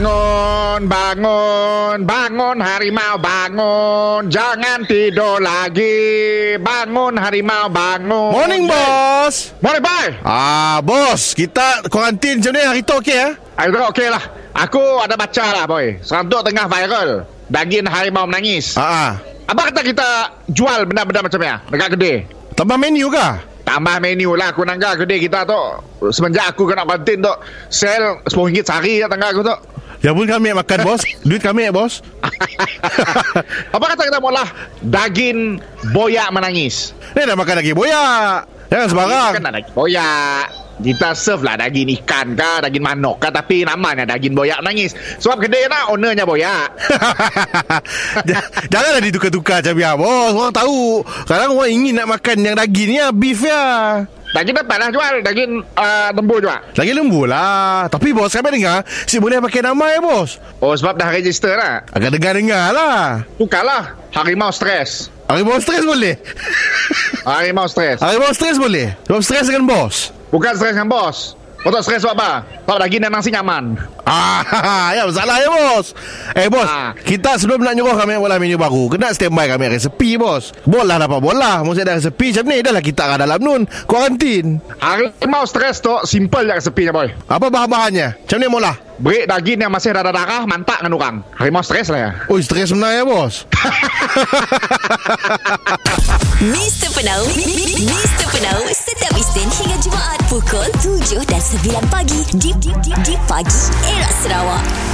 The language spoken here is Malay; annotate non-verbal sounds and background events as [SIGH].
Bangun, bangun, bangun harimau bangun. Jangan tidur lagi. Bangun harimau bangun. Morning, bos. Morning, boy Ah, bos. Kita kuarantin macam ni hari tu okey ya? Aku tak okey lah. Aku ada baca lah, boy. Serantuk tengah viral. Daging harimau menangis. Ah, ah. Apa kata kita jual benda-benda macam ni ah, Dekat kedai. Tambah menu kah? Tambah menu lah. Aku nangga kedai kita tu. Semenjak aku kena kuarantin tu Sel RM10 sehari kat tangga aku tu Ya pun kami makan, bos. Duit kami ya, bos. [LAUGHS] Apa kata kita mula Daging boyak menangis Ni nak makan lagi boyak. Jangan sembarang. Kan nak daging boyak kita serve lah daging ikan kah Daging manok kah Tapi namanya daging boyak menangis Sebab kedai nak ownernya boyak [LAUGHS] Ja- Janganlah ditukar-tukar macam ya, bos. Orang tahu. Kadang orang ingin nak makan yang daging ni ya, beef ya. Daging dapat lah jual Daging uh, lembu juga Lagi lembu lah. Tapi bos, kami dengar si boleh pakai nama ya, bos. Oh sebab dah register lah Agak dengar-dengar lah. Tukarlah Harimau stres Harimau stres boleh. Harimau stres Harimau stres boleh. Sebab stres dengan bos. Bukan stres dengan bos Kau tak stres sebab apa? Sebab daging memang si nyaman Ah, [LAUGHS] ya masalah ya bos. Eh bos, Ah. kita sebelum nak nyuruh kami bola menu baru, kena standby kami resepi bos. Bola dapat bola, mesti ada resepi macam ni dah lah kita kat dalam nun kuarantin. Harimau stres tu Simple je resepinya boy Apa bahan-bahannya? Macam ni mula. Break daging yang masih ada darah Mantak dengan orang Harimau stres lah ya Oi, stres benar ya bos. [LAUGHS] Mr. Penau Mr. Penau Pukul 7 dan 9 pagi Di, pagi Era Sarawak